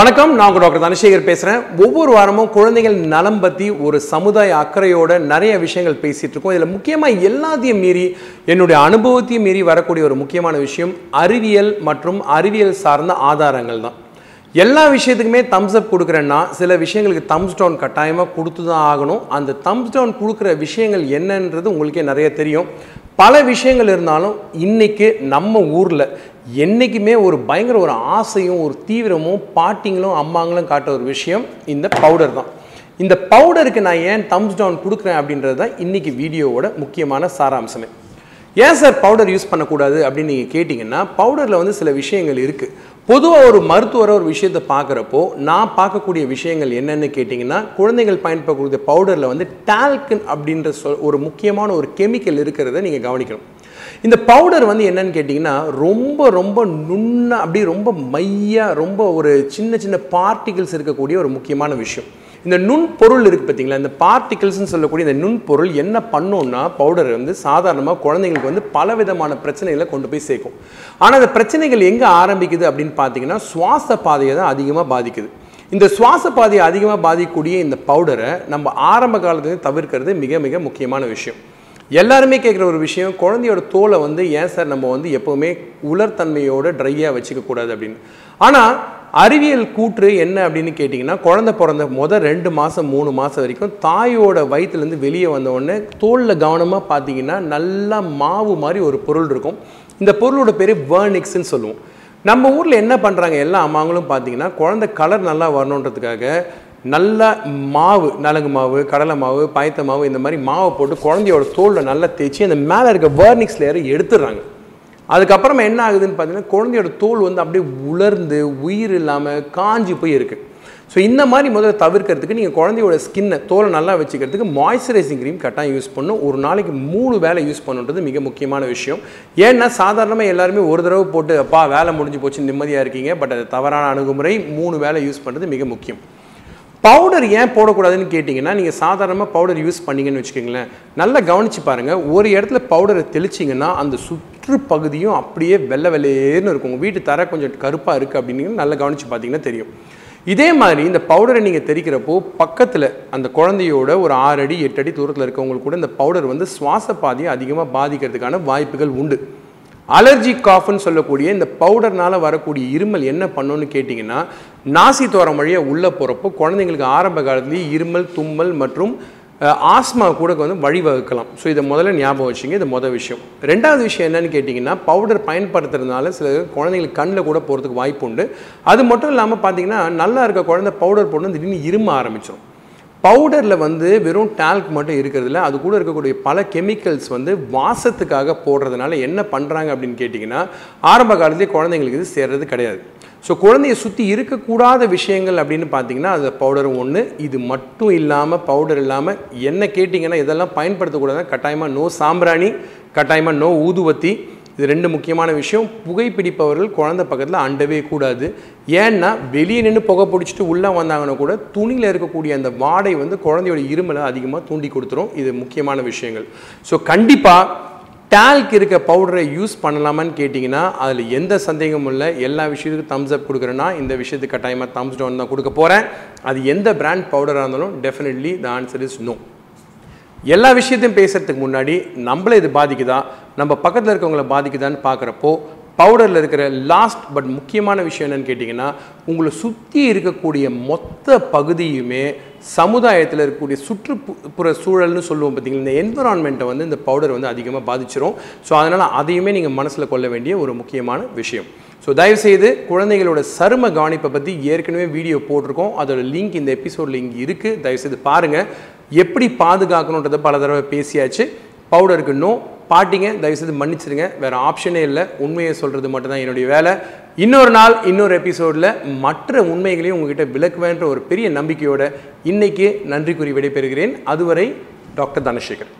வணக்கம் நான் உங்கள் டாக்டர் தனசேகர் பேசுகிறேன் ஒவ்வொரு வாரமும் குழந்தைகள் நலம் பற்றி ஒரு சமுதாய அக்கறையோட நிறைய விஷயங்கள் பேசிகிட்டு இருக்கோம். இதில் முக்கியமாக எல்லாத்தையும் மீறி என்னுடைய அனுபவத்தையும் மீறி வரக்கூடிய ஒரு முக்கியமான விஷயம் அறிவியல் மற்றும் அறிவியல் சார்ந்த ஆதாரங்கள் தான். எல்லா விஷயத்துக்குமே தம்ஸ் அப் கொடுக்குறேன்னா சில விஷயங்களுக்கு தம்ஸ் டவுன் கட்டாயமாக கொடுத்து தான் ஆகணும். அந்த தம்ஸ் டவுன் கொடுக்குற விஷயங்கள் என்னன்றது உங்களுக்கே நிறைய தெரியும். பல விஷயங்கள் இருந்தாலும் இன்றைக்கி நம்ம ஊரில் என்றைக்குமே ஒரு பயங்கர ஒரு ஆசையும் ஒரு தீவிரமும் பாட்டிங்களும் அம்மாங்களும் காட்டுற ஒரு விஷயம் இந்த பவுடர் தான். இந்த பவுடருக்கு நான் ஏன் தம்ஸ் டவுன் கொடுக்குறேன் அப்படின்றது தான் இன்னைக்கு வீடியோவோட முக்கியமான சாராம்சமே. ஏன் சார் பவுடர் யூஸ் பண்ணக்கூடாது அப்படின்னு நீங்கள் கேட்டிங்கன்னா பவுடரில் வந்து சில விஷயங்கள் இருக்குது பொதுவாக ஒரு மருத்துவரை ஒரு விஷயத்தை பார்க்குறப்போ நான் பார்க்கக்கூடிய விஷயங்கள் என்னென்னு கேட்டிங்கன்னா குழந்தைகள் பயன்படக்கூடிய பவுடரில் வந்து டால்கன் அப்படின்ற சொல் ஒரு முக்கியமான ஒரு கெமிக்கல் இருக்கிறத நீங்கள் கவனிக்கணும். இந்த பவுடர் வந்து என்னன்னு கேட்டிங்கன்னா ரொம்ப ரொம்ப நுண்ண அப்படியே ரொம்ப மையாக ரொம்ப ஒரு சின்ன சின்ன பார்ட்டிகிள்ஸ் இருக்கக்கூடிய ஒரு முக்கியமான விஷயம். இந்த நுண் பொருள் இருக்குது பார்த்தீங்களா இந்த பார்ட்டிகிள்ஸ்னு சொல்லக்கூடிய இந்த நுண் பொருள் என்ன பண்ணோம்னா பவுடர் வந்து சாதாரணமாக குழந்தைங்களுக்கு வந்து பல விதமான பிரச்சனைகளை கொண்டு போய் சேர்க்கும். ஆனால் அந்த பிரச்சனைகள் எங்கே ஆரம்பிக்குது அப்படின்னு பார்த்தீங்கன்னா சுவாச பாதையை தான் அதிகமாக பாதிக்குது. இந்த சுவாச பாதையை அதிகமாக பாதிக்கக்கூடிய இந்த பவுடரை நம்ம ஆரம்ப காலத்துலேருந்து தவிர்க்கிறது மிக மிக முக்கியமான விஷயம். எல்லாருமே கேட்குற ஒரு விஷயம் குழந்தையோட தோலை வந்து ஏன் சார் நம்ம வந்து எப்போவுமே உலர்தன்மையோட ட்ரையாக வச்சுக்கக்கூடாது அப்படின்னு. ஆனால் அறிவியல் கூற்று என்ன அப்படின்னு கேட்டிங்கன்னா குழந்தை பிறந்த முதல் ரெண்டு மாதம் மூணு மாதம் வரைக்கும் தாயோட வயிற்றுலேருந்து வெளியே வந்தவுடனே தோலில் கவனமாக பார்த்தீங்கன்னா நல்லா மாவு மாதிரி ஒரு பொருள் இருக்கும். இந்த பொருளோட பேர் வேர்னிக்ஸ்ன்னு சொல்லுவோம். நம்ம ஊரில் என்ன பண்ணுறாங்க எல்லா அம்மாங்களும் பார்த்தீங்கன்னா குழந்தை கலர் நல்லா வரணுன்றதுக்காக நல்ல மாவு நலங்கு மாவு கடலை மாவு பாயத்த மாவு இந்த மாதிரி மாவை போட்டு குழந்தையோட தோலில் நல்லா தேய்ச்சி அந்த மேலே இருக்க வேர்னிக்ஸ் லேயரை எடுத்துடுறாங்க. அதுக்கப்புறமா என்ன ஆகுதுன்னு பார்த்தீங்கன்னா குழந்தையோட தோல் வந்து அப்படியே உலர்ந்து உயிர் இல்லாமல் காஞ்சி போய் இருக்குது ஸோ இந்த மாதிரி முதல்ல தவிர்க்கிறதுக்கு நீங்கள் குழந்தையோட ஸ்கின்னை தோலை நல்லா வச்சுக்கிறதுக்கு மாய்ஸ்சரைசிங் க்ரீம் கட்டாயம் யூஸ் பண்ணும் ஒரு நாளைக்கு மூணு வேலை யூஸ் பண்ணுன்றது மிக முக்கியமான விஷயம். ஏன்னா சாதாரணமாக எல்லாருமே ஒரு தடவை போட்டு அப்பா வேலை முடிஞ்சு போச்சு நிம்மதியாக இருக்கீங்க. பட் அது தவறான அணுகுமுறை மூணு வேலை யூஸ் பண்ணுறது மிக முக்கியம். பவுடர் ஏன் போடக்கூடாதுன்னு கேட்டிங்கன்னா நீங்கள் சாதாரணமாக பவுடர் யூஸ் பண்ணீங்கன்னு வச்சுக்கோங்களேன். நல்லா கவனித்து பாருங்கள் ஒரு இடத்துல பவுடரை தெளிச்சிங்கன்னா அந்த சுற்று பகுதியும் அப்படியே வெள்ளை வெள்ளையேன்னு இருக்கும். உங்கள் வீட்டு தர கொஞ்சம் கருப்பாக இருக்குது அப்படின்னு நல்லா கவனித்து பார்த்தீங்கன்னா தெரியும். இதே மாதிரி இந்த பவுடரை நீங்கள் தெரிக்கிறப்போ பக்கத்தில் அந்த குழந்தையோட ஒரு ஆறு அடி எட்டு அடி தூரத்தில் இருக்கவங்களுக்கு கூட இந்த பவுடர் வந்து சுவாச பாதையை அதிகமாக பாதிக்கிறதுக்கான வாய்ப்புகள் உண்டு. அலர்ஜி காஃப்னு சொல்லக்கூடிய இந்த பவுடர்னால வரக்கூடிய இருமல் என்ன பண்ணுன்னு கேட்டிங்கன்னா நாசி தோரம் வழியாக உள்ளே போகிறப்போ குழந்தைங்களுக்கு ஆரம்ப காலத்துலேயே இருமல் தும்மல் மற்றும் ஆஸ்மா கூட வந்து வழிவகுக்கலாம். ஸோ இதை முதல்ல ஞாபகம் வச்சுங்க இது முதல் விஷயம். ரெண்டாவது விஷயம் என்னன்னு கேட்டிங்கன்னா பவுடர் பயன்படுத்துறதுனால சில குழந்தைங்களுக்கு கண்ணில் கூட போகிறதுக்கு வாய்ப்பு உண்டு. அது மட்டும் இல்லாமல் பார்த்தீங்கன்னா நல்லா இருக்க குழந்தை பவுடர் போட்டு திடீர்னு இரும ஆரம்பிச்சிடும் பவுடரில் வந்து வெறும் டால்க் மட்டும் இருக்கிறதுல அது கூட இருக்கக்கூடிய பல கெமிக்கல்ஸ் வந்து வாசத்துக்காக போடுறதுனால என்ன பண்ணுறாங்க அப்படின்னு கேட்டிங்கன்னா ஆரம்ப காலத்துலேயே குழந்தைங்களுக்கு இது சேர்றது கிடையாது. ஸோ குழந்தைய சுற்றி இருக்கக்கூடாத விஷயங்கள் அப்படின்னு பார்த்தீங்கன்னா அது பவுடர் ஒன்று இது மட்டும் இல்லாமல் பவுடர் இல்லாமல் என்ன கேட்டிங்கன்னா இதெல்லாம் பயன்படுத்தக்கூடாதுன்னா கட்டாயமாக நோ சாம்பிராணி கட்டாயமாக நோ ஊதுவத்தி இது ரெண்டு முக்கியமான விஷயம். புகைப்பிடிப்பவர்கள் குழந்தை பக்கத்தில் அண்டவே கூடாது. ஏன்னா வெளியே நின்று புகை பிடிச்சிட்டு உள்ளே வந்தாங்கன்னா கூட துணியில் இருக்கக்கூடிய அந்த வாடை வந்து குழந்தையோட இருமலை அதிகமாக தூண்டி கொடுத்துரும். இது முக்கியமான விஷயங்கள். ஸோ கண்டிப்பாக டால்க் இருக்க பவுடரை யூஸ் பண்ணலாமான்னு கேட்டிங்கன்னா அதில் எந்த சந்தேகமும் இல்லை. எல்லா விஷயத்துக்கும் தம்ஸ் அப் கொடுக்குறேன்னா இந்த விஷயத்துக்கு கட்டாயமாக தம்ஸ் டவுன் தான் கொடுக்க போகிறேன் அது எந்த பிராண்ட் பவுடராக இருந்தாலும் definitely the answer is no எல்லா விஷயத்தையும் பேசுகிறதுக்கு முன்னாடி நம்மளை இது பாதிக்குதா? நம்ம பக்கத்தில் இருக்கவங்கள பாதிக்குதான்னு பார்க்குறப்போ பவுடரில் இருக்கிற லாஸ்ட் பட் முக்கியமான விஷயம் என்னென்னு கேட்டிங்கன்னா உங்களை சுற்றி இருக்கக்கூடிய மொத்த பகுதியுமே சமுதாயத்தில் இருக்கக்கூடிய சுற்றுப்புற சூழல்னு சொல்லுவோம் பார்த்தீங்களா இந்த என்விரான்மெண்ட்டை வந்து இந்த பவுடர் வந்து அதிகமாக பாதிச்சிரும். ஸோ அதனால் அதையுமே நீங்கள் மனசில் கொள்ள வேண்டிய ஒரு முக்கியமான விஷயம். ஸோ தயவுசெய்து குழந்தைகளோட சரும கவனிப்பை பற்றி ஏற்கனவே வீடியோ போட்டிருக்கோம். அதோட லிங்க் இந்த எபிசோடில் இங்கே இருக்குது தயவுசெய்து பாருங்கள் எப்படி பாதுகாக்கணுன்றதை பல தடவை பேசியாச்சு. பவுடருக்கு நோ பாட்டிங்க தயவுசெய்து மன்னிச்சிடுங்க. வேறு ஆப்ஷனே இல்லை. உண்மையை சொல்கிறது மட்டும்தான் என்னுடைய வேலை. இன்னொரு நாள் இன்னொரு எபிசோடில் மற்ற உண்மைகளையும் உங்ககிட்ட விளக்குவேன்ற ஒரு பெரிய நம்பிக்கையோட இன்னைக்கு நன்றி கூறி விடைபெறுகிறேன். அதுவரை டாக்டர் தனசேகர்.